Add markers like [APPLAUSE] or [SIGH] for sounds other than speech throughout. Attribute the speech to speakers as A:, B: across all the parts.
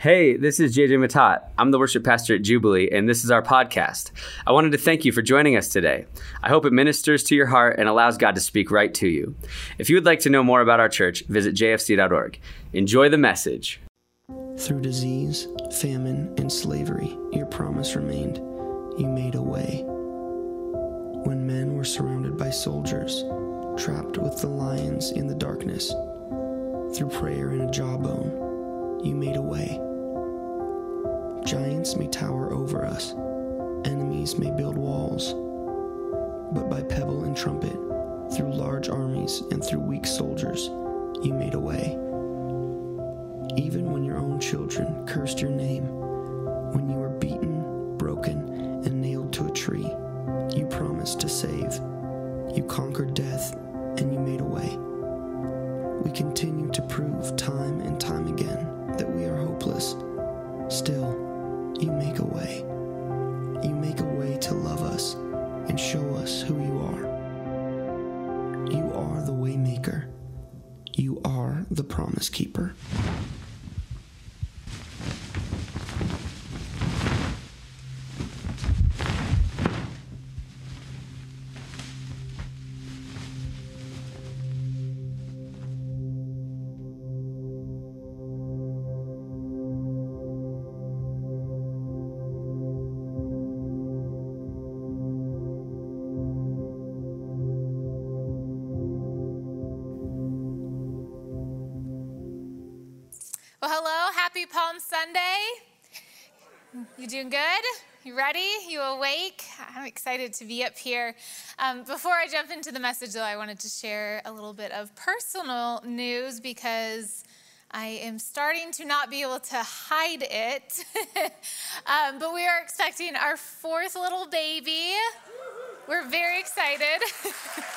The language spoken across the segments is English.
A: Hey, this is JJ Matat. I'm the worship pastor at Jubilee, and this is our podcast. I wanted to thank you for joining us today. I hope it ministers to your heart and allows God to speak right to you. If you would like to know more about our church, visit jfc.org. Enjoy the message.
B: Through disease, famine, and slavery, your promise remained. You made a way. When men were surrounded by soldiers, trapped with the lions in the darkness, through prayer and a jawbone, you made a way. Giants may tower over us, enemies may build walls, but by pebble and trumpet, through large armies and through weak soldiers, you made a way. Even when your own children cursed your name, when you were beaten, broken, and nailed to a tree, you promised to save. You conquered death, and you made a way. We continue to prove time and time again that we are hopeless. Still, you make a way. You make a way to love us and show us who you are. You are the waymaker. You are the promise keeper.
C: Palm Sunday. You doing good? You ready? You awake? I'm excited to be up here. Um, before I jump into the message, though, I wanted to share a little bit of personal news because I am starting to not be able to hide it. [LAUGHS] um, but we are expecting our fourth little baby. We're very excited. [LAUGHS]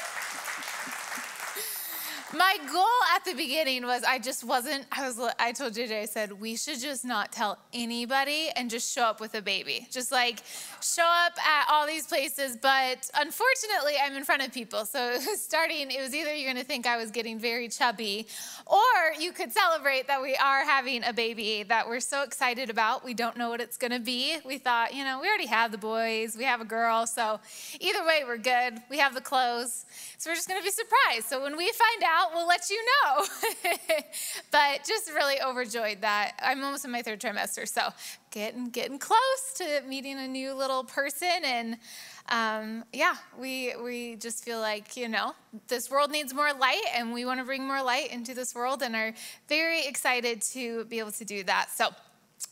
C: My goal at the beginning was I just wasn't, I was, I told JJ, I said, we should just not tell anybody and just show up with a baby. Just like show up at all these places. But unfortunately, I'm in front of people. So [LAUGHS] starting, it was either you're going to think I was getting very chubby, or you could celebrate that we are having a baby that we're so excited about. We don't know what it's going to be. We thought, you know, we already have the boys, we have a girl. So either way, we're good. We have the clothes. So we're just going to be surprised. So when we find out, we'll let you know. [LAUGHS] but just really overjoyed that I'm almost in my third trimester, so getting getting close to meeting a new little person, and um, yeah, we we just feel like you know this world needs more light, and we want to bring more light into this world, and are very excited to be able to do that. So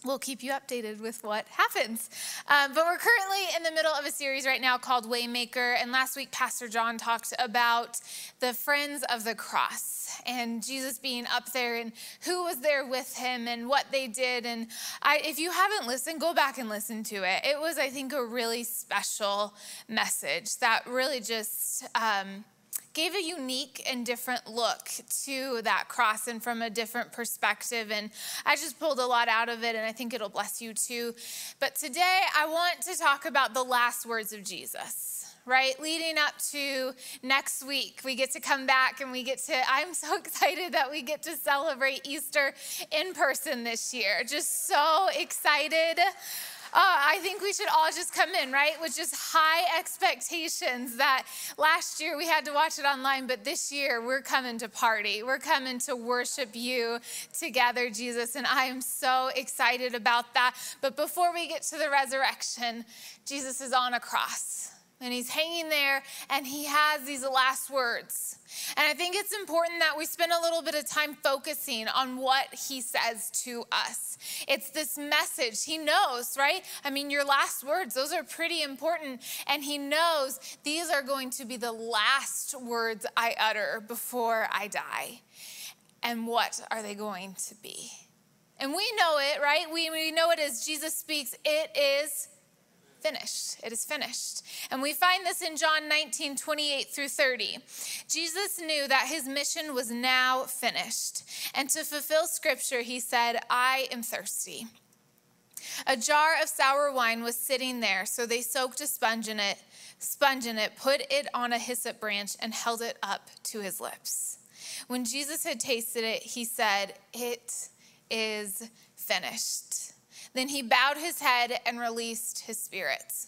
C: we'll keep you updated with what happens. Um, but we're currently in the middle of a series right now called Waymaker. And last week, Pastor John talked about the friends of the cross and Jesus being up there and who was there with him and what they did. And I, if you haven't listened, go back and listen to it. It was, I think, a really special message that really just. Um, gave a unique and different look to that cross and from a different perspective. And I just pulled a lot out of it, and I think it'll bless you too. But today, I want to talk about the last words of Jesus right? Leading up to next week, we get to come back and we get to, I'm so [LAUGHS] excited that we get to celebrate Easter in person this year. Just so excited. Uh, I think we should all just come in, right, with just high expectations that last year we had to watch it online, but this year we're coming to party. We're coming to worship you together, Jesus. And I am so excited about that. But before we get to the resurrection, Jesus is on a cross and he's hanging there and he has these last words. And I think it's important that we spend a little bit of time focusing on what he says to us. It's this message. He knows, right? I mean, your last words, those are pretty important. And he knows these are going to be the last words I utter before I die. And what are they going to be? And we know it, right? We, we know it as Jesus speaks, it is finished. It is finished. And we find this in John 19, 28 through 30. Jesus knew that his mission was now finished. And to fulfill scripture, he said, I am thirsty. A jar of sour wine was sitting there, so they soaked a sponge in it, sponge in it, put it on a hyssop branch, and held it up to his lips. When Jesus had tasted it, he said, It is finished. Then he bowed his head and released his spirits.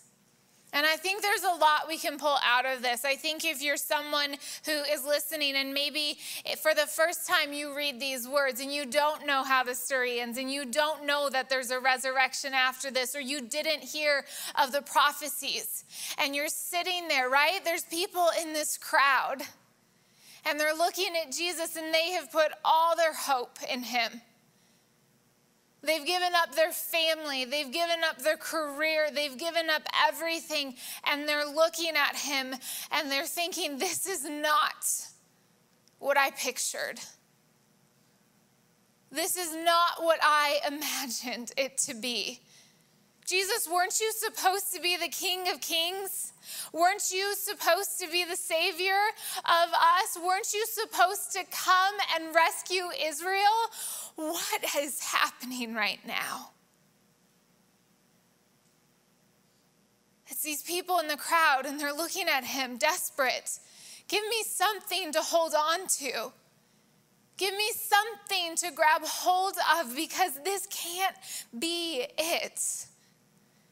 C: And I think there's a lot we can pull out of this. I think if you're someone who is listening and maybe for the first time you read these words and you don't know how the story ends and you don't know that there's a resurrection after this or you didn't hear of the prophecies and you're sitting there, right? There's people in this crowd and they're looking at Jesus and they have put all their hope in him. They've given up their family, they've given up their career, they've given up everything, and they're looking at him and they're thinking, This is not what I pictured. This is not what I [LAUGHS] imagined it to be. Jesus, weren't you supposed to be the King of Kings? Weren't you supposed to be the Savior of us? Weren't you supposed to come and rescue Israel? What is happening right now? It's these people in the crowd, and they're looking at him desperate. Give me something to hold on to. Give me something to grab hold of because this can't be it.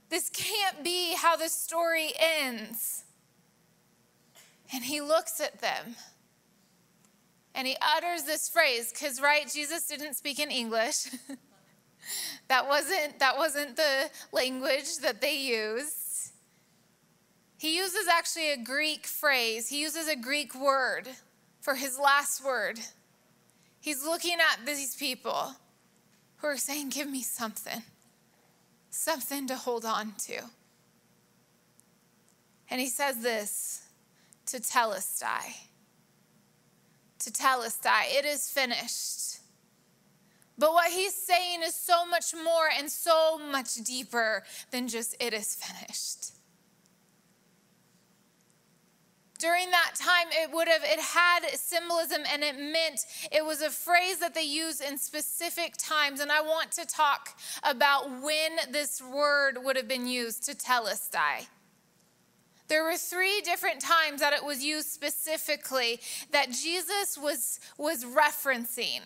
C: This can't be how the story ends. And he looks at them. And he utters this phrase because right jesus didn't speak in english. [LAUGHS] That wasn't that wasn't the language that they used. He uses actually a greek phrase. He uses a greek word for his last word. He's looking at these people who are saying give me something something to hold on to and he says this tetelestai tetelestai. It is finished. But what he's saying is so much more and so much deeper than just it is finished. During that time, it would have, it had symbolism and it meant it was a phrase that they used in specific times. And I want to talk about when this word would have been used tetelestai. There were three different times that it was used specifically that Jesus was, was referencing.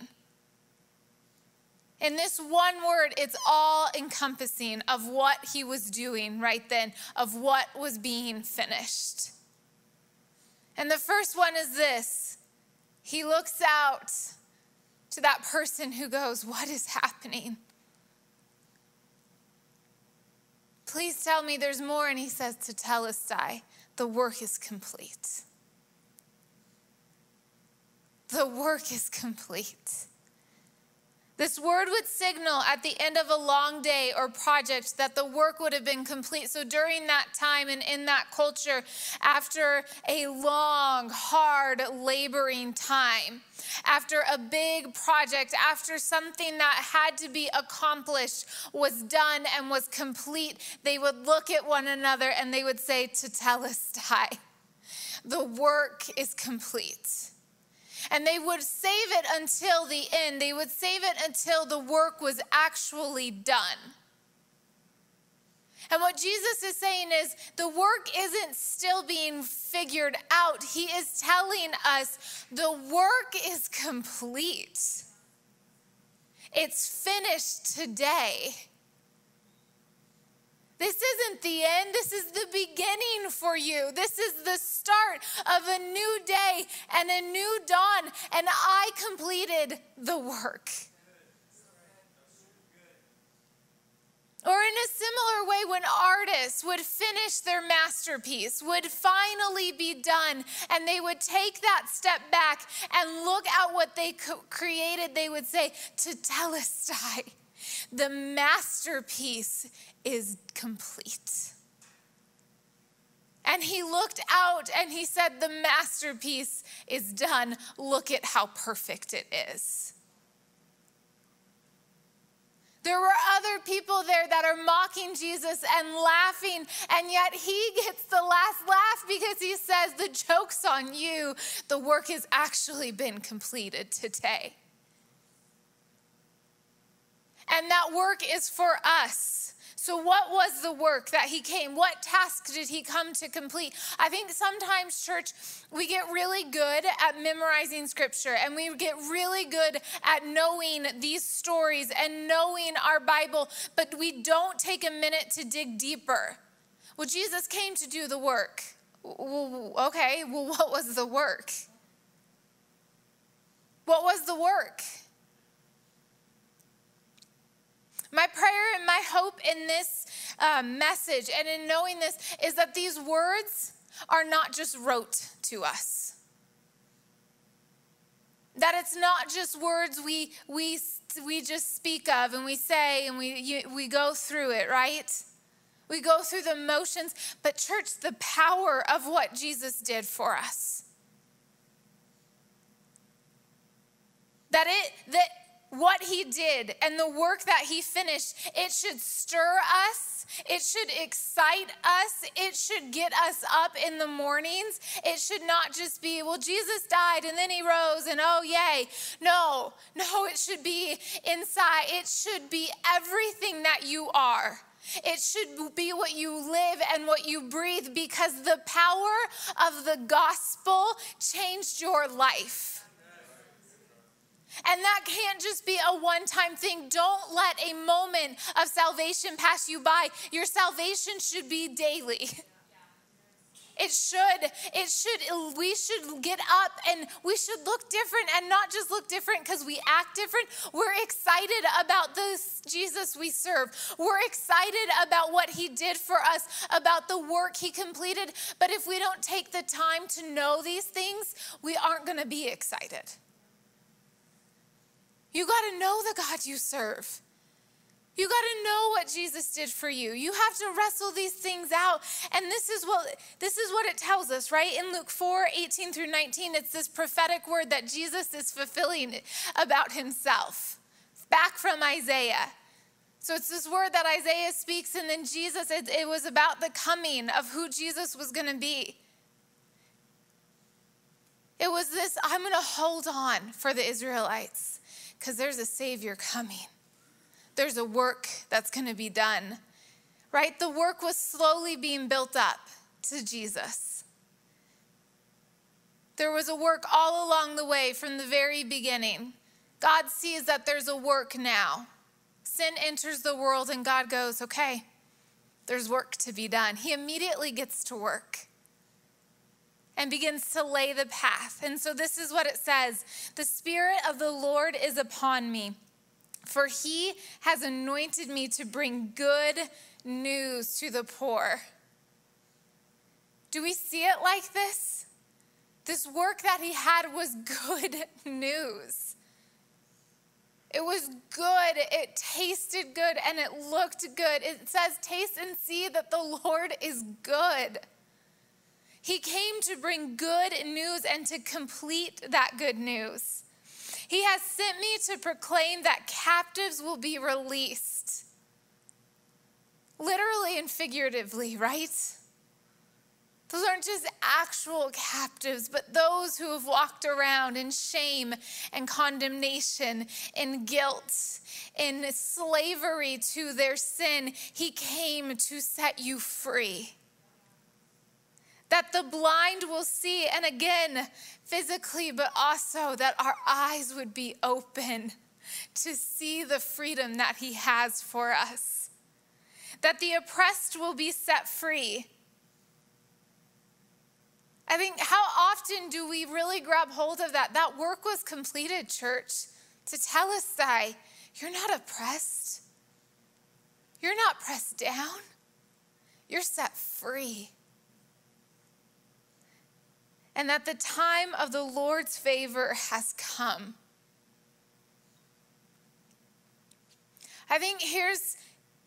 C: In this one word, it's all encompassing of what he was doing right then, of what was being finished. And the first one is this He looks out to that person who goes, What is happening? Please tell me there's more. And he says tetelestai, the work is complete. The work is complete. This word would signal at the end of a long day or project that the work would have been complete. So during that time and in that culture, after a long, hard, laboring time, after a big project, after something that had to be accomplished was done and was complete, they would look at one another and they would say, Tetelestai, the work is complete. And they would save it until the end. They would save it until the work was actually done. And what Jesus is saying is the work isn't still being figured out. He is telling us the work is complete, it's finished today. This isn't the end. This is the beginning for you. This is the start of a new day and a new dawn. And I completed the work. Or in a similar way, when artists would finish their masterpiece, would finally be done, and they would take that step back and look at what they created, they would say, To Tetelestai, the masterpiece is complete. And he looked out and he said, The masterpiece is done. Look at how perfect it is. There were other people there that are mocking Jesus and laughing, and yet he gets the last laugh because he says, The joke's on you. The work has actually been completed today. And that work is for us So, what was the work that he came? What task did he come to complete? I think sometimes, church, we get really good at memorizing scripture and we get really good at knowing these stories and knowing our Bible, but we don't take a minute to dig deeper. Well, Jesus came to do the work. Well, okay, well, what was the work? What was the work? My prayer and my hope in this uh, message and in knowing this is that these words are not just rote to us. That it's not just words we, we, we just speak of and we say and we, we go through it, right? We go through the motions, but church, the power of what Jesus did for us. That it, that what he did and the work that he finished, it should stir us. It should excite us. It should get us up in the mornings. It should not just be, well, Jesus died and then he rose and oh, yay. No, no, it should be inside. It should be everything that you are. It should be what you live and what you breathe because the power of the gospel changed your life. And that can't just be a one time thing. Don't let a moment of salvation pass you by. Your salvation should be daily. It should, it should, we should get up and we should look different and not just look different because we act different. We're excited about this Jesus we serve. We're excited about what he did for us, about the work he completed. But if we don't take the time to know these things, we aren't going to be excited. You got to know the God you serve. You got to know what Jesus did for you. You have to wrestle these things out. And this is what this is what it tells us, right? In Luke 4, 18 through 19, it's this prophetic word that Jesus is fulfilling about himself. Back from Isaiah. So it's this word that Isaiah speaks, and then Jesus, it, it was about the coming of who Jesus was going to be. It was this I'm going to hold on for the Israelites because there's a Savior coming. There's a work that's going to be done, right? The work was slowly being built up to Jesus. There was a work all along the way from the very beginning. God sees that there's a work now. Sin enters the world, and God goes, okay, there's work to be done. He immediately gets to work and begins to lay the path. And so this is what it says The Spirit of the Lord is upon me, for he has anointed me to bring good news to the poor. Do we see it like this? This work that he had was [LAUGHS] good news. It was good. It tasted good and it looked good. It says, Taste and see that the Lord is good. He came to bring good news and to complete that good news. He has sent me to proclaim that captives will be released. Literally and figuratively, right? Those aren't just actual captives, but those who have walked around in shame and condemnation, in guilt, in slavery to their sin. He came to set you free that the blind will see, and again, physically, but also that our eyes would be open to see the freedom that He has for us, that the oppressed will be set free. I think how often do we really grab hold of that? That work was completed, church, to tell us that you're not oppressed, you're not pressed down, you're set free and that the time of the Lord's favor has come. I think here's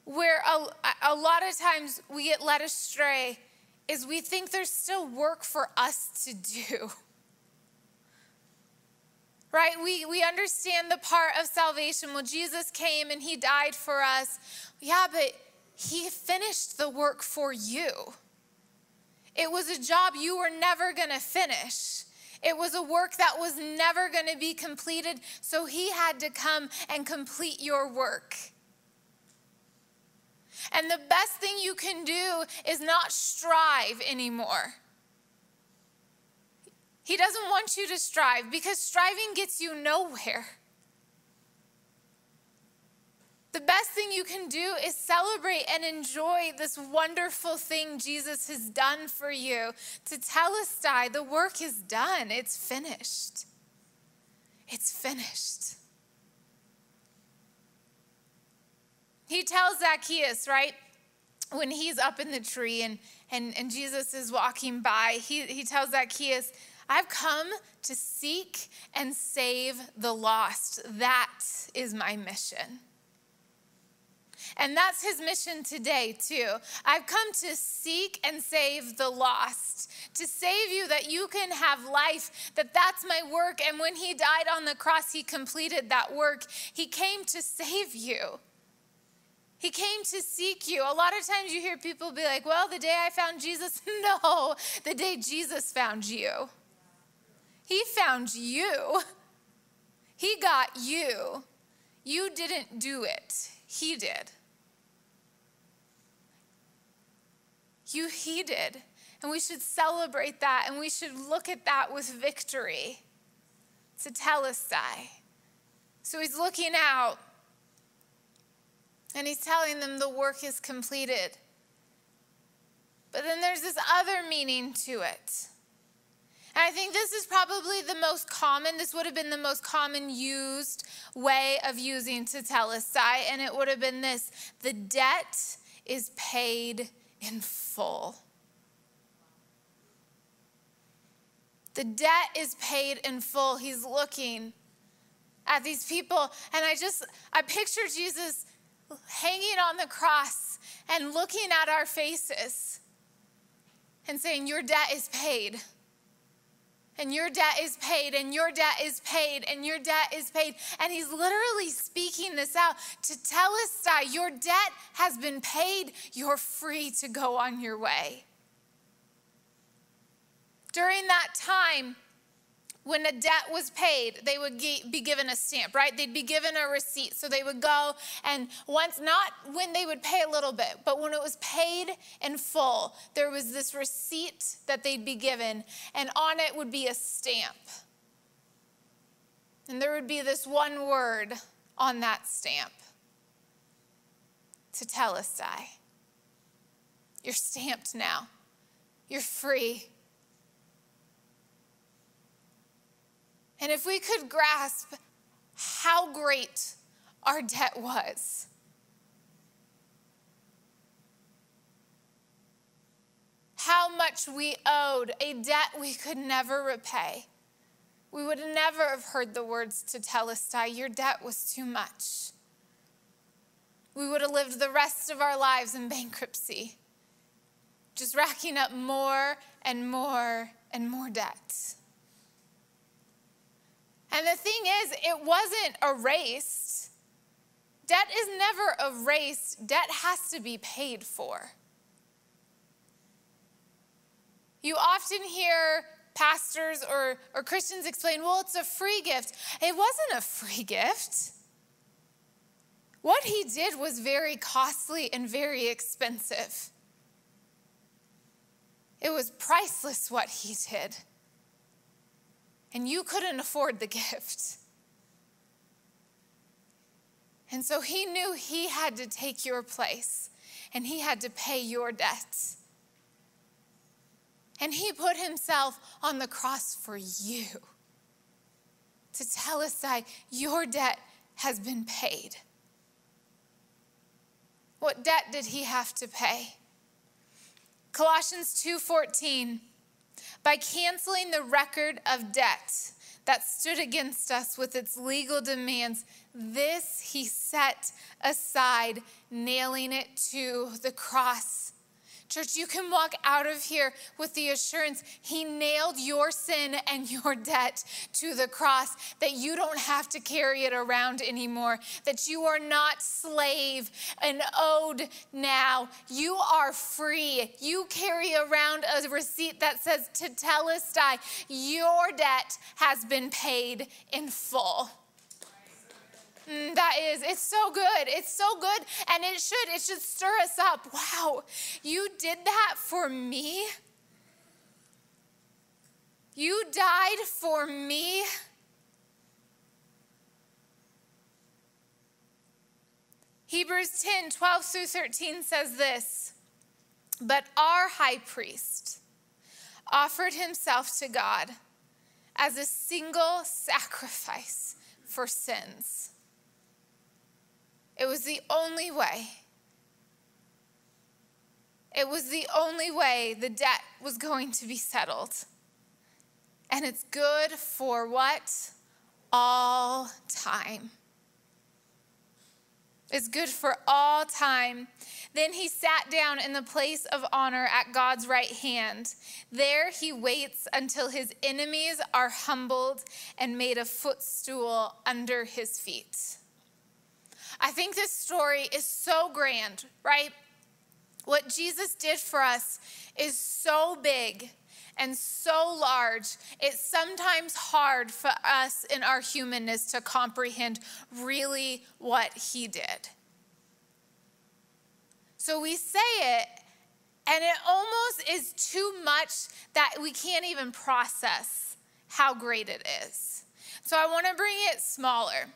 C: where a, a lot of times we get led astray is we think there's still work for us to do. [LAUGHS] Right? We, we understand the part of salvation. Well, Jesus came and he died for us. Yeah, but he finished the work for you. It was a job you were never going to finish. It was a work that was never going to be completed, so he had to come and complete your work. And the best thing you can do is not strive anymore. He doesn't want you to strive because striving gets you nowhere. The best thing you can do is celebrate and enjoy this wonderful thing Jesus has done for you. Tetelestai, the work is done, it's finished. It's finished. He tells Zacchaeus, right? When he's up in the tree and, and, and Jesus is walking by, he, he tells Zacchaeus, I've come to seek and save the lost. That is my mission. And that's his mission today, too. I've come to seek and save the lost, to save you that you can have life, that that's my work. And when he died on the cross, he completed that work. He came to save you. He came to seek you. A lot of times you hear people be like, well, the day I found Jesus. [LAUGHS] No, the day Jesus found you. He found you. He got you. You didn't do it, He did. You heeded. And we should celebrate that and we should look at that with victory. Tetelestai. So he's looking out and he's telling them the work is completed. But then there's this other meaning to it. And I think this is probably the most common, this would have been the most common used way of using tetelestai, and it would have been this the debt is paid in full. The debt is paid in full. He's looking at these people. And I just, I picture Jesus hanging on the cross and looking at our faces and saying, Your debt is paid and your debt is paid, and your debt is paid, and your debt is paid. And he's literally speaking this out tetelestai, your debt has been paid, you're free to go on your way. During that time, when a debt was paid, they would be given a stamp, right? They'd be given a receipt. So they would go and once, not when they would pay a little bit, but when it was paid in full, there was this receipt that they'd be given, and on it would be a stamp. And there would be this one word on that stamp to tell us, tetelestai. You're stamped now. You're free. And if we could grasp how great our debt was, how much we owed, a debt we could never repay, we would never have heard the words tetelestai, your debt was too much. We would have lived the rest of our lives in bankruptcy, just racking up more and more and more debts. And the thing is, it wasn't erased. Debt is never erased, debt has to be paid for. You often hear pastors or, or Christians explain, well, it's a free gift. It wasn't a free gift. What he did was very costly and very expensive. It was priceless what he did and you couldn't afford the [LAUGHS] gift. And so he knew he had to take your place and he had to pay your debts. And he put himself on the cross for you to tell us that your debt has been paid. What debt did he have to pay? Colossians 2:14 by canceling the record of debt that stood against us with its legal demands. This he set aside, nailing it to the cross. Church, you can walk out of here with the assurance He nailed your sin and your debt to the cross, that you don't have to carry it around anymore, that you are not slave and owed now. You are free. You carry around a receipt that says, to Tetelestai, your debt has been paid in full. Mm, that is, it's so good. It's so good. And it should, it should stir us up. Wow, you did that for me? You died for me? Hebrews 10 12 through 13 says this But our high priest offered himself to God as a single sacrifice for sins. It was the only way. It was the only way the debt was going to be settled. And it's good for what? All time. It's good for all time. Then he sat down in the place of honor at God's right hand. There he waits until his enemies are humbled and made a footstool under his feet. I think this story is so grand, right? What Jesus did for us is so big and so large, it's sometimes hard for us in our humanness to comprehend really what he did. So we say it, and it almost is too much that we can't even process how great it is. So I want to bring it smaller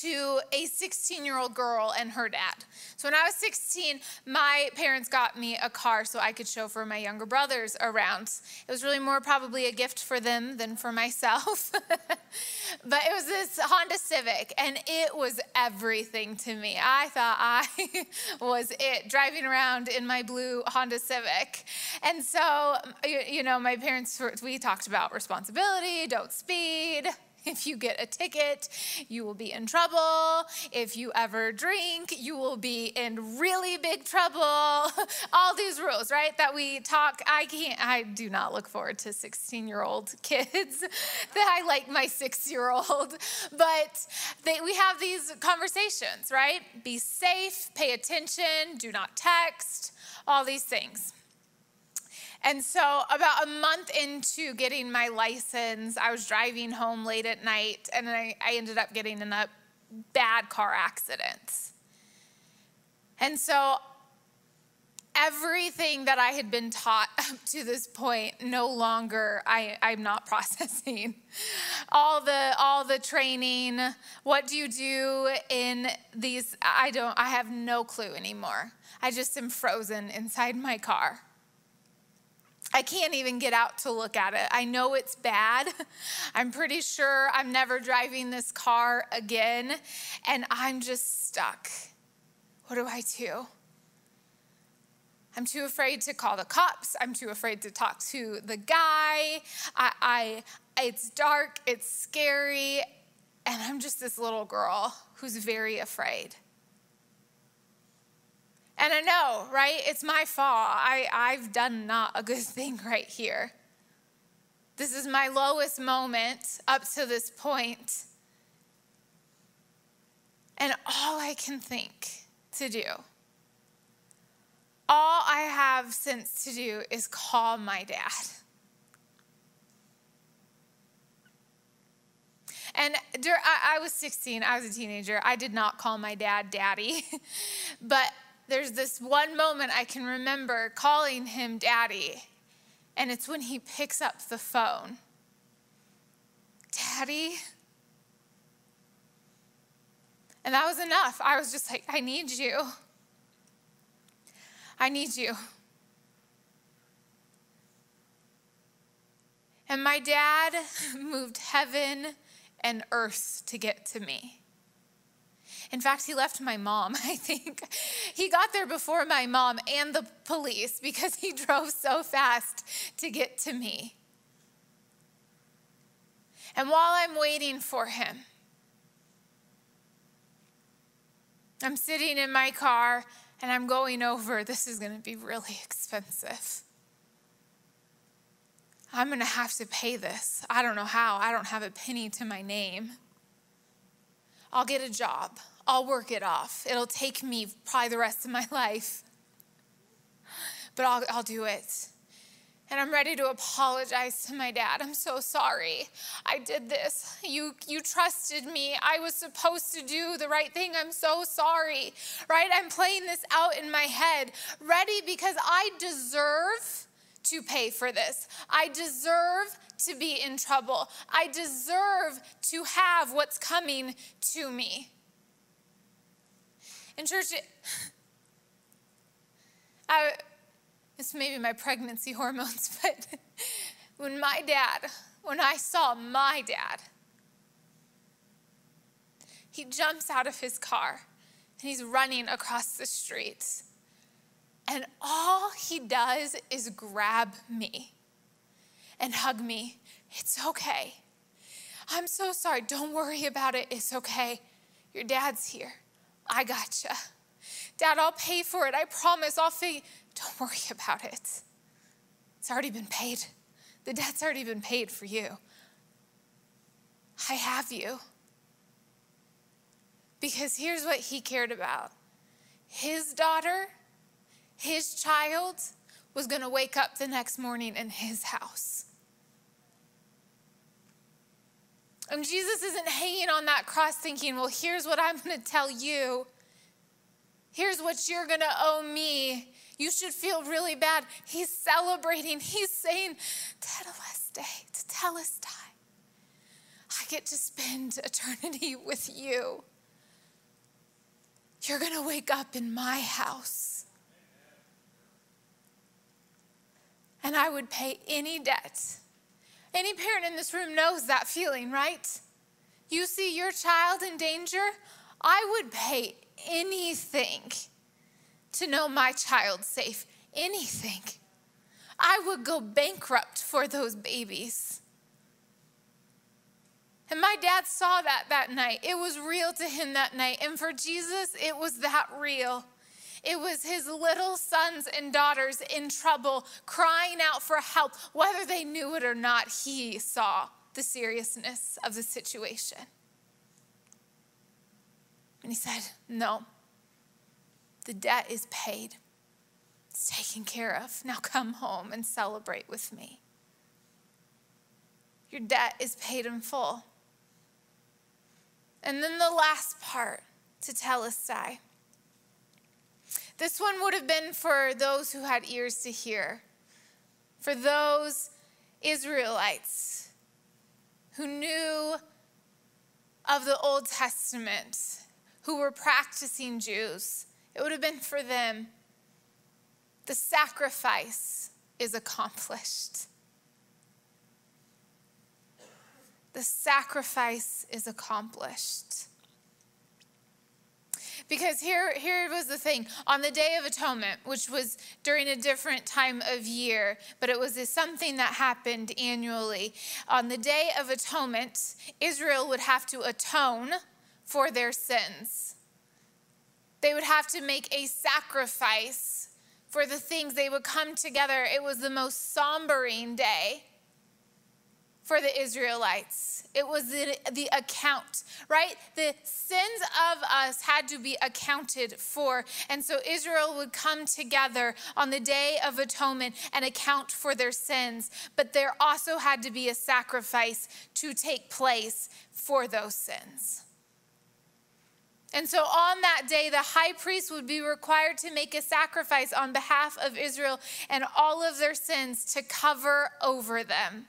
C: to a 16 year old girl and her dad. So when I was 16, my parents got me a car so I could chauffeur my younger brothers around. It was really more probably a gift for them than for [LAUGHS] myself. but it was this Honda Civic, and it was everything to me. I thought I [LAUGHS] was it, driving around in my blue Honda Civic. And so, you know, my parents, we talked about responsibility, don't speed [LAUGHS] if you get a ticket, you will be in trouble. If you ever drink, you will be in really big trouble. [LAUGHS] All these rules, right? That we talk. I can't, I do not look forward to 16 year old [LAUGHS] kids that I like my six year old. But they, we have these conversations, right? Be safe, pay attention, do not text, all these things. And so, about a month into getting my license, I was driving home late at night and I, I ended up getting in a bad car accident. And so, everything that I had been taught [LAUGHS] up to this point, no longer I, I'm not [LAUGHS] processing. All the all the training, what do you do in these? I don't. I have no clue anymore. I just am frozen inside my car. I can't even get out to look at it. I know it's bad. [LAUGHS] I'm pretty sure I'm never driving this car again, and I'm just stuck. What do I do? I'm too afraid to call the cops. I'm too afraid to talk to the guy. I, I it's dark, it's scary, and I'm just this little girl who's very afraid. And I know, right? It's my fault. I, I've done not a good [LAUGHS] thing right here. This is my lowest moment up to this point. And all I can think to do, all I have since to do is call my dad. And I was 16, I was a teenager. I did not call my dad daddy, [LAUGHS] but there's this one moment I can remember calling him daddy, and it's when he picks up the phone. Daddy? And that was enough. I was just like, I need you. I need you. And my dad [LAUGHS] moved heaven and earth to get to me. In fact, he left my mom, [LAUGHS] I think. He got there before my mom and the police because he drove so fast to get to me. And while I'm waiting for him, I'm sitting in my car and I'm going over, this is going to be really expensive. I'm going to have to pay this. I don't know how. I don't have a penny to my name. I'll get a job. I'll work it off. It'll take me probably the rest of my [LAUGHS] life, but I'll, I'll do it. And I'm ready to apologize to my dad. I'm so sorry. I did this. You you trusted me. I was supposed to do the right thing. I'm so sorry. Right? I'm playing this out in my head, ready because I deserve to pay for this. I deserve to be in trouble. I deserve to have what's coming to me. In church, I, it's maybe my pregnancy hormones, [LAUGHS] but when my dad, when I saw my dad, he jumps out of his car and he's running across the streets. And all he does is grab me and hug me. It's okay. I'm so sorry. Don't worry about it. It's okay. Your dad's here. I gotcha. Dad, I'll pay for it. I promise. I'll pay. Don't worry about it. It's already been paid. The debt's already been paid for you. I have you. Because here's what he cared about his daughter, his child, was going to wake up the next morning in his house. And Jesus isn't hanging on that cross thinking, well, here's what I'm going to tell you. Here's what you're going to owe me. You should feel really bad. He's celebrating. He's saying, Tetelestai, Tetelestai. I get to spend eternity with you. You're going to wake up in my house. And I would pay any debt. Any parent in this room knows that feeling, right? You see your child in danger, I would pay anything to know my child safe. Anything. I would go bankrupt for those babies. And my dad saw that that night. It was real to him that night. And for Jesus, it was that real. It was his little sons and daughters in trouble, crying out for help. Whether they knew it or not, he saw the seriousness of the situation. And he said, No, the debt is paid, it's taken care of. Now come home and celebrate with me. Your debt is paid in full. And then the last part to tell us, tetelestai. This one would have been for those who had ears to hear, for those Israelites who knew of the Old Testament, who were practicing Jews. It would have been for them. The sacrifice is accomplished. The sacrifice is accomplished. Because here, here was the thing on the Day of Atonement, which was during a different time of year, but it was something that happened annually. On the Day of Atonement, Israel would have to atone for their sins. They would have to make a sacrifice for the things they would come together. It was the most sombering day for the Israelites. It was the, the, account, right? The sins of us had to be accounted for. And so Israel would come together on the day of atonement and account for their sins. But there also had to be a sacrifice to take place for those sins. And so on that day, the high priest would be required to make a sacrifice on behalf of Israel and all of their sins to cover over them.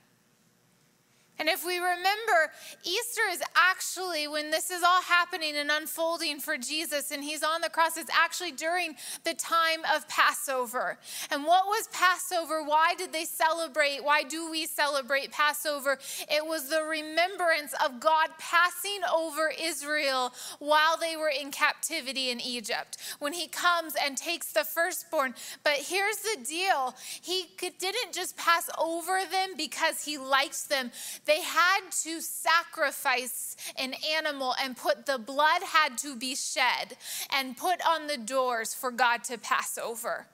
C: And if we remember, Easter is actually when this is all happening and unfolding for Jesus and he's on the cross, it's actually during the time of Passover. And what was Passover? Why did they celebrate? Why do we celebrate Passover? It was the remembrance of God passing over Israel while they were in captivity in Egypt. When he comes and takes the firstborn. But here's the deal He didn't just pass over them because he likes them they had to sacrifice an animal and put the blood had to be shed and put on the doors for God to pass over.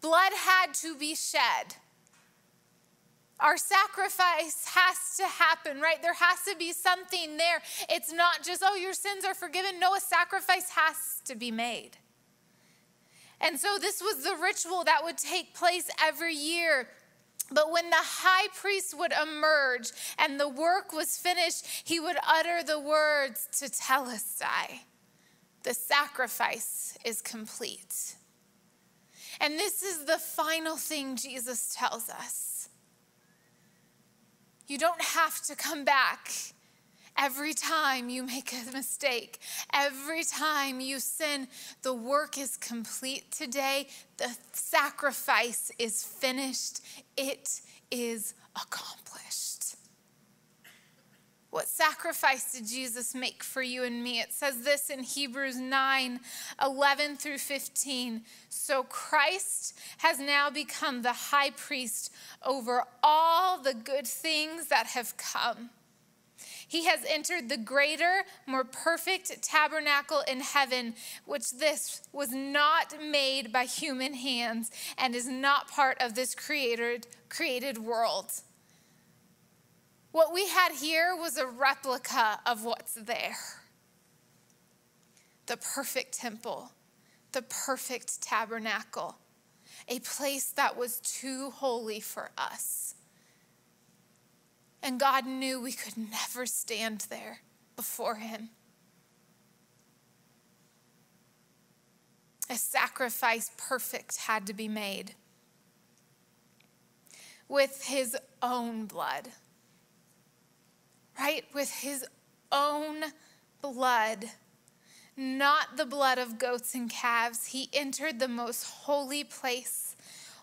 C: Blood had to be shed. Our sacrifice has to happen, right? There has to be something there. It's not just, oh, your sins are forgiven. No, a sacrifice has to be made. And so this was the ritual that would take place every year. But when the high priest would emerge and the work was finished, he would utter the words tetelestai, the sacrifice is complete. And this is the final thing Jesus tells us. You don't have to come back Every time you make a mistake, every time you sin, the work is complete today. The sacrifice is finished. It is accomplished. What sacrifice did Jesus make for you and me? It says this in Hebrews 9 11 through 15. So Christ has now become the high priest over all the good things that have come he has entered the greater, more perfect tabernacle in heaven, which this was not made by human hands and is not part of this created, created world. What we had here was a replica of what's there the perfect temple, the perfect tabernacle, a place that was too holy for us. And God knew we could never stand there before Him. A sacrifice perfect had to be made with His own blood, right? With His own blood not the blood of goats and calves. He entered the most holy place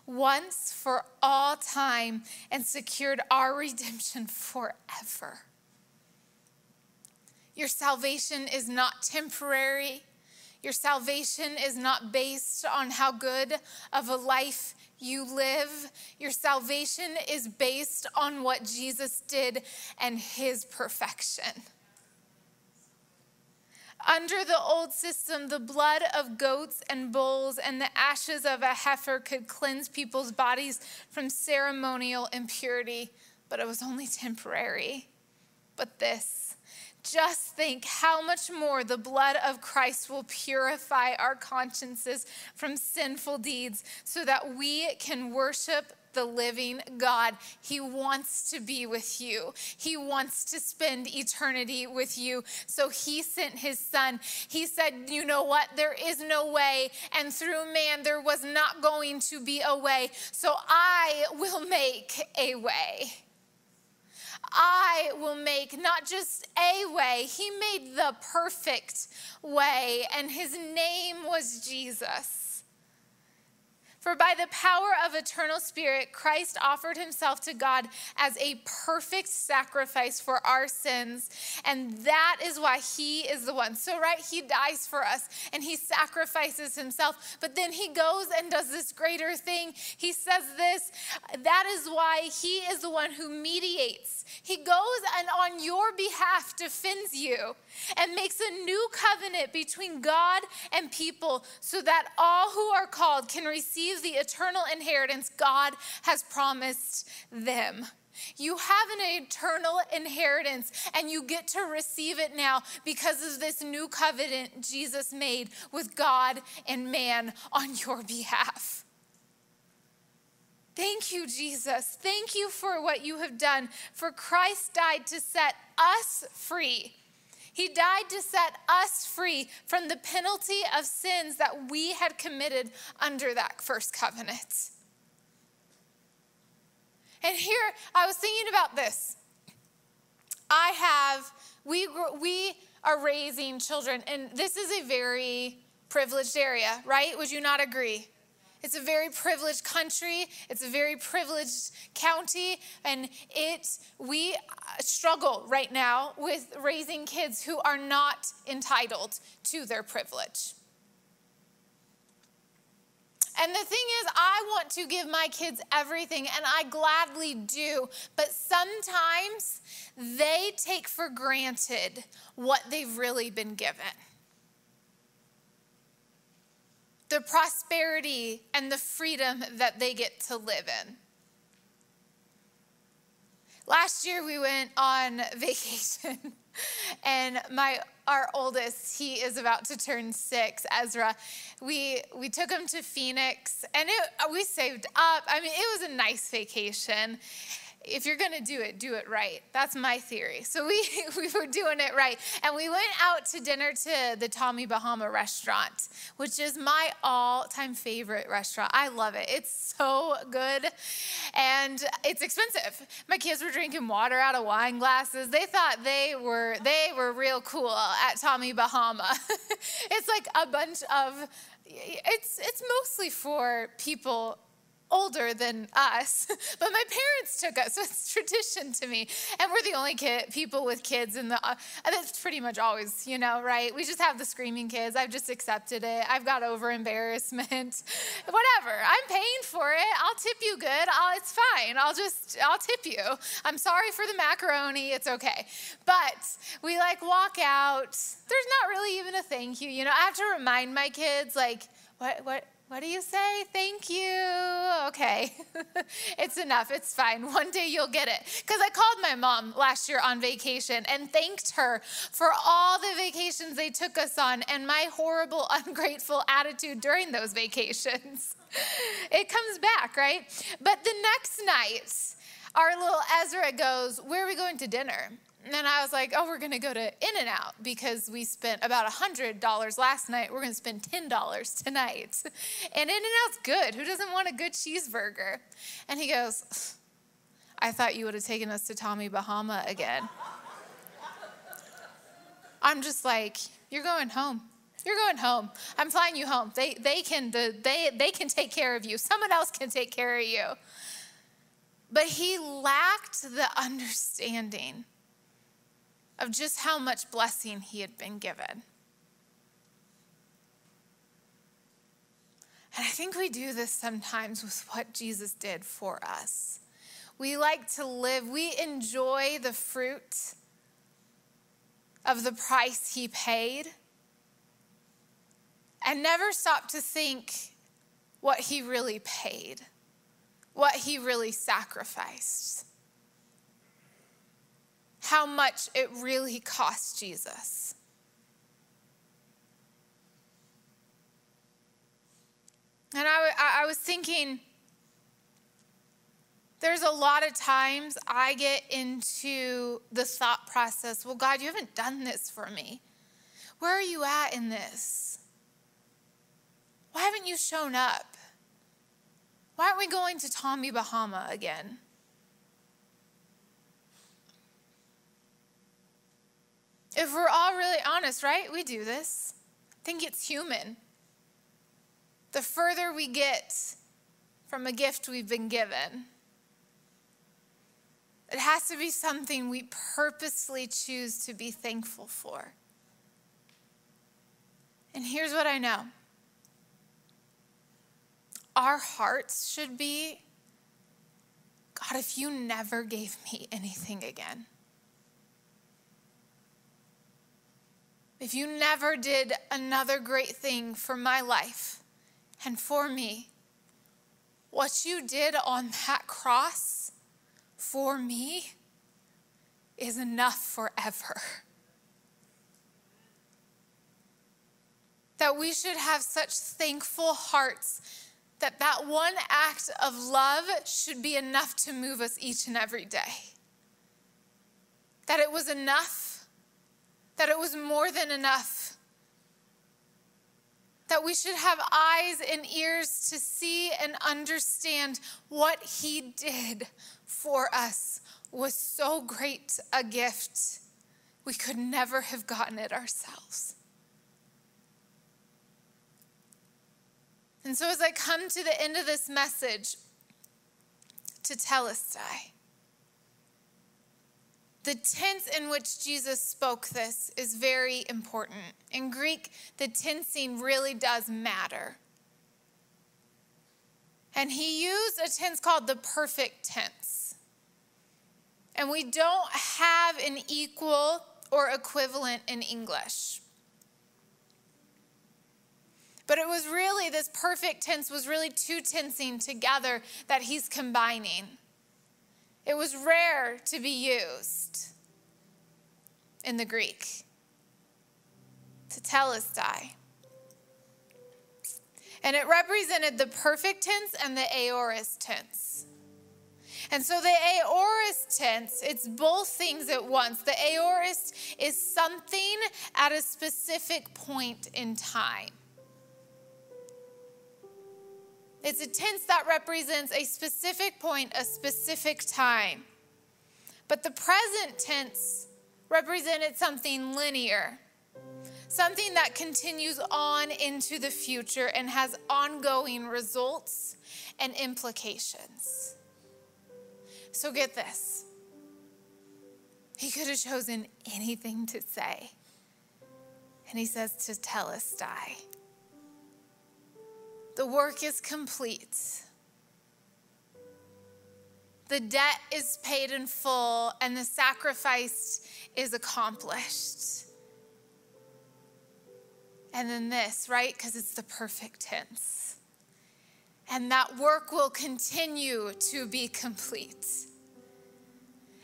C: once for all time and secured our redemption forever. Your salvation is not temporary. Your salvation is not based on how good of a life you live. Your salvation is based on what Jesus did and his perfection. Under the old system, the blood of goats and bulls and the ashes of a heifer could cleanse people's bodies from ceremonial impurity, but it was only temporary. But this, just think how much more the blood of Christ will purify our consciences from sinful deeds so that we can worship the living God. He wants to be with you, He wants to spend eternity with you. So He sent His Son. He said, You know what? There is no way. And through man, there was not going to be a way. So I will make a way. I will make not just a way, He made the perfect way, and His name was Jesus. For by the power of eternal spirit, Christ offered himself to God as a perfect sacrifice for our sins. And that is why he is the one. So, right, he dies for us and he sacrifices himself. But then he goes and does this greater thing. He says this that is why he is the one who mediates. He goes and on your behalf defends you and makes a new covenant between God and people so that all who are called can receive the eternal inheritance God has promised them. You have an eternal inheritance and you get to receive it now because of this new covenant Jesus made with God and man on your behalf. Thank you, Jesus. Thank you for what you have done. For Christ died to set us free he died to set us free from the penalty of sins that we had committed under that first covenant. And here, I was thinking about this. I have, we, we are raising children, and this is a very privileged area, right? Would you not agree? It's a very privileged country. It's a very privileged county. And it, we uh, struggle right now with raising kids who are not entitled to their privilege. And the thing is, I want to give my kids everything, and I gladly do. But sometimes they take for granted what they've really been given the prosperity and the freedom that they get to live in. Last year we went on [LAUGHS] vacation and my our oldest, he is about to turn six, Ezra. We we took him to Phoenix, and it, we saved up. I mean, it was a nice vacation if you're going to do it, do it right. That's my theory. So we, [LAUGHS] we were doing it right. And we went out to dinner to the Tommy Bahama restaurant, which is my all time favorite restaurant. I love it. It's so good and it's expensive. My kids were drinking water out of wine glasses. They thought they were, they were real cool at Tommy Bahama. [LAUGHS] it's like a bunch of, it's, it's mostly for people older than us, [LAUGHS] but my parents took us, so it's [LAUGHS] tradition to me. And we're the only kid, people with kids in the, uh, that's pretty much always, you know, right? We just have the screaming kids. I've just accepted it. I've got over embarrassment. [LAUGHS] Whatever. I'm paying for it. I'll tip you good. I'll, it's fine. I'll just, I'll tip you. I'm sorry for the macaroni. It's okay. But we like walk out. There's not really even a thank you. You know, I have to remind my kids, like, what, what, what do you say? Thank you. Okay. [LAUGHS] it's enough. It's fine. [LAUGHS] One day you'll get it. Because I called my mom last year on vacation and thanked her for all the vacations they took us on and my horrible, [LAUGHS] ungrateful attitude during those vacations. it comes back, right? But the next night, our little Ezra goes, Where are we going to dinner? And I was like, oh, we're going to go to In N Out because we spent about $100 last night. We're going to spend $10 tonight. And In N Out's good. Who doesn't want a good cheeseburger? And he goes, I thought you would have taken us to Tommy Bahama again. I'm just like, you're going home. You're going home. I'm flying you home. They, they, can, the, they, they can take care of you. Someone else can take care of you. But he lacked the understanding of just how much blessing he had been given. And I think we do this sometimes with what Jesus did for us. We like to live, we enjoy the fruit of the price he paid and never stop to think what he really paid, what he really sacrificed how much it really cost Jesus. And I, I was thinking, there's a lot of times I get into the thought process well, God, you haven't done this for me. Where are you at in this? Why haven't you shown up? Why aren't we going to Tommy Bahama again? If we're all really honest, right? We do this. I think it's human. The further we get from a gift we've been given, it has to be something we purposely choose to be thankful for. And here's what I know our hearts should be God, if you never gave me anything again, if you never did another great thing for my life and for me, what you did on that cross for me is enough forever. That we should have such thankful hearts that that one act of love should be enough to move us each and every day. That it was enough that it was more than enough. That we should have eyes and ears to see and understand what He did for us was so great a gift. We could never have gotten it ourselves. And so, as I come to the end of this message tetelestai, the tense in which Jesus spoke this is very important. In Greek, the tensing really does matter. And he used a tense called the perfect tense. And we don't have an equal or equivalent in English. But it was really, this perfect tense was really two tensing together that he's combining. It was rare to be used. in the Greek. tetelestai. And it represented the perfect tense and the aorist tense. And so the aorist tense, it's both things at once. The aorist is something at a specific point in time. It's a tense that represents a specific point, a specific time. But the present tense represented something linear, something that continues on into the future and has ongoing results and implications. So get this. He could have chosen anything to say. And he says tetelestai. The work is complete. The debt is paid in full, and the sacrifice is accomplished. And then this, right? Because it's the perfect tense. And that work will continue to be complete.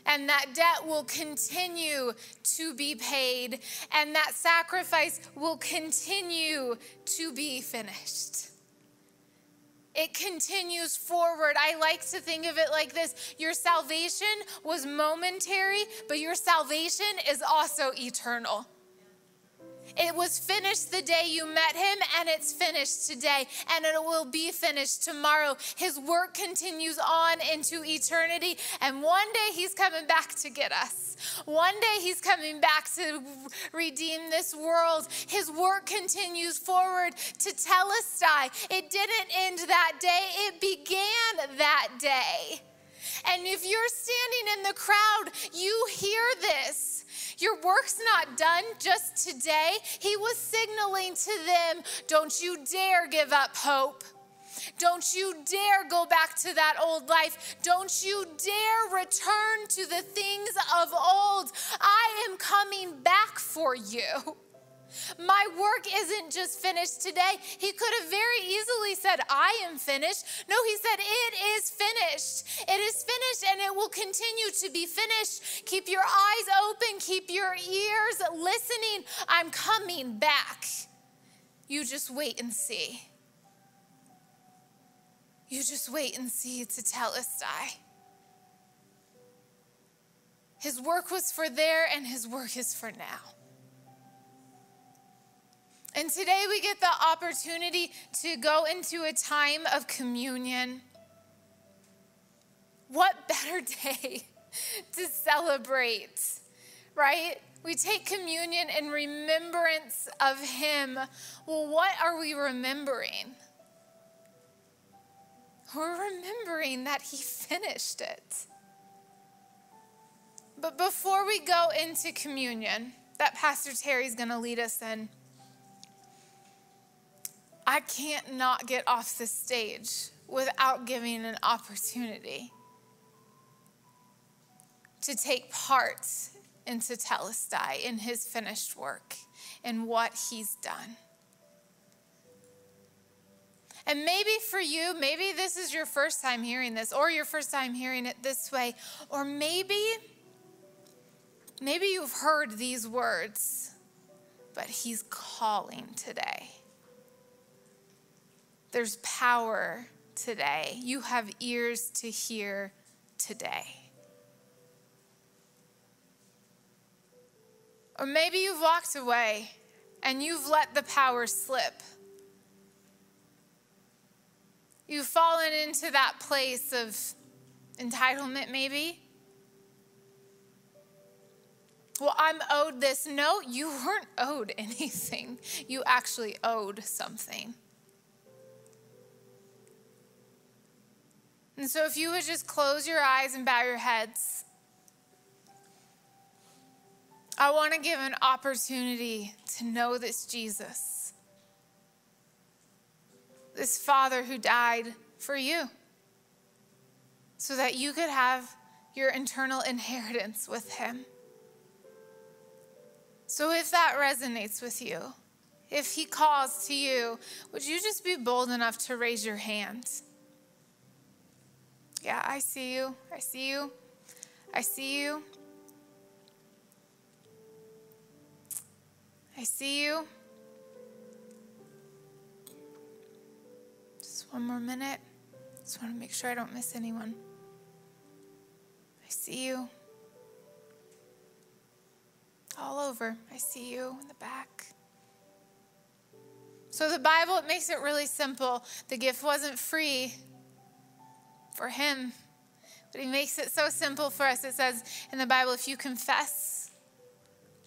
C: And that debt will continue to be paid. And that sacrifice will continue to be finished. It continues forward. I like to think of it like this Your salvation was momentary, but your salvation is also eternal. It was finished the day you met him, and it's finished today, and it will be finished tomorrow. His work continues on into eternity, and one day he's coming back to get us. One day he's coming back to redeem this world. His work continues forward tetelestai. It didn't end that day, it began that day. And if you're standing in the crowd, you hear this. Your work's not done just today. He was signaling to them, don't you dare give up hope. Don't you dare go back to that old life. Don't you dare return to the things of old. I am coming back for you. My work isn't just finished today. He could have very easily said, I am finished. No, he said, It is finished. It is finished and it will continue to be finished. Keep your eyes open, keep your ears listening. I'm coming back. You just wait and see. You just wait and see tetelestai. His work was for there, and his work is for now. And today we get the opportunity to go into a time of communion. What better [LAUGHS] day to celebrate, right? We take communion in remembrance of Him. Well, what are we remembering? We're remembering that He finished it. But before we go into communion, that Pastor Terry's going to lead us in, I can't not get off the stage without giving an opportunity to take part in Tetelestai, in his finished work, in what he's done. And maybe for you, maybe this is your first time hearing this, or your first time hearing it this way, or maybe, maybe you've heard these words, but he's calling today. There's power today. You have ears to hear today. Or maybe you've walked away and you've let the power slip. You've fallen into that place of entitlement, maybe. Well, I'm owed this. No, you weren't owed [LAUGHS] anything. You actually owed something. And so, if you would just close your eyes and bow your heads, I want to give an opportunity to know this Jesus, this Father who died for you, so that you could have your eternal inheritance with Him. So, if that resonates with you, if He calls to you, would you just be bold enough to raise your hand? Yeah, I see you. I see you. I see you. I see you. Just one more minute. Just want to make sure I don't miss anyone. I see you. All over. I see you in the back. So the Bible it makes it really simple. The gift wasn't free for him, but he makes it so simple for us. It says in the Bible if you confess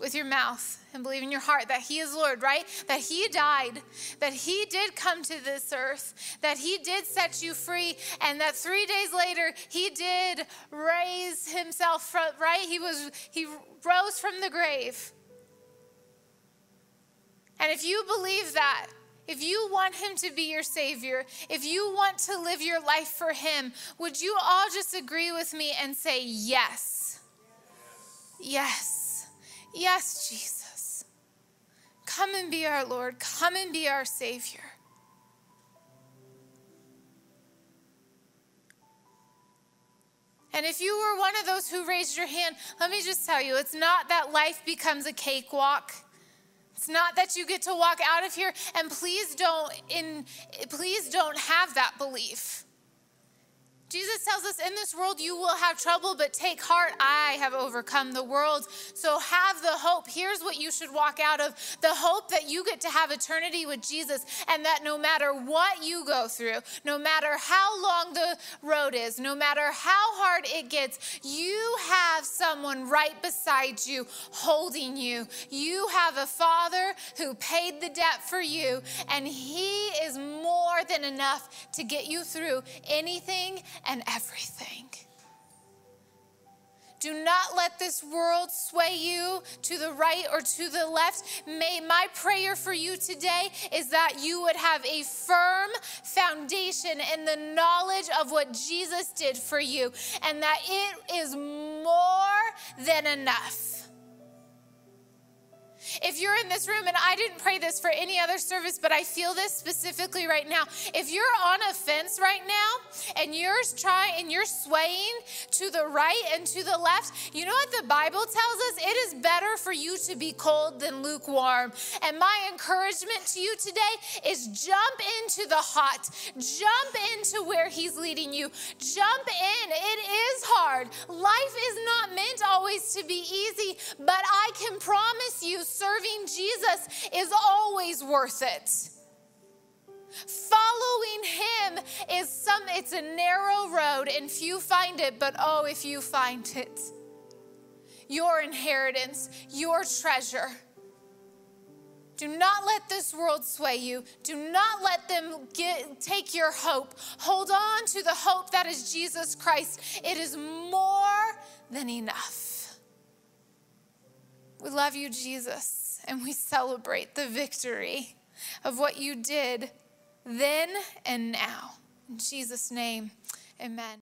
C: with your mouth and believe in your heart that He is Lord, right? That He died, that He did come to this earth, that He did set you free, and that three days later He did raise Himself from, right? He was, He rose from the grave. And if you believe that, if you want him to be your savior, if you want to live your life for him, would you all just agree with me and say yes? Yes. Yes, Jesus. Come and be our Lord. Come and be our Savior. And if you were one of those who raised your hand, let me just tell you, it's not that life becomes a cakewalk. It's not that you get to walk out of here and please don't in please don't have that belief. Jesus tells us in this world you will have trouble, but take heart, I have overcome the world. So have the hope. Here's what you should walk out of the hope that you get to have eternity with Jesus, and that no matter what you go through, no matter how long the road is, no matter how hard it gets, you have someone right beside you holding you. You have a Father who paid the debt for you, and He is more than enough to get you through anything and everything. Do not let this world sway you to the right or to the left. May my prayer for you today is that you would have a firm foundation in the knowledge of what Jesus did for you and that it is more than enough. If you're in this room, and I didn't pray this for any other service, but I feel this specifically right now. If you're on a fence right now and you're trying and you're swaying to the right and to the left, you know what the Bible tells us? It is better for you to be cold than lukewarm. And my encouragement to you today is jump into the hot, jump into where He's leading you, jump in. It is hard. Life is not meant always to be easy, but I can promise you, serving Jesus is always worth it. Following him is some it's a narrow road and few find it, but oh if you find it. Your inheritance, your treasure. Do not let this world sway you. Do not let them get, take your hope. Hold on to the hope that is Jesus Christ. It is more than enough. We love you, Jesus, and we celebrate the victory of what you did then and now. In Jesus' name, amen.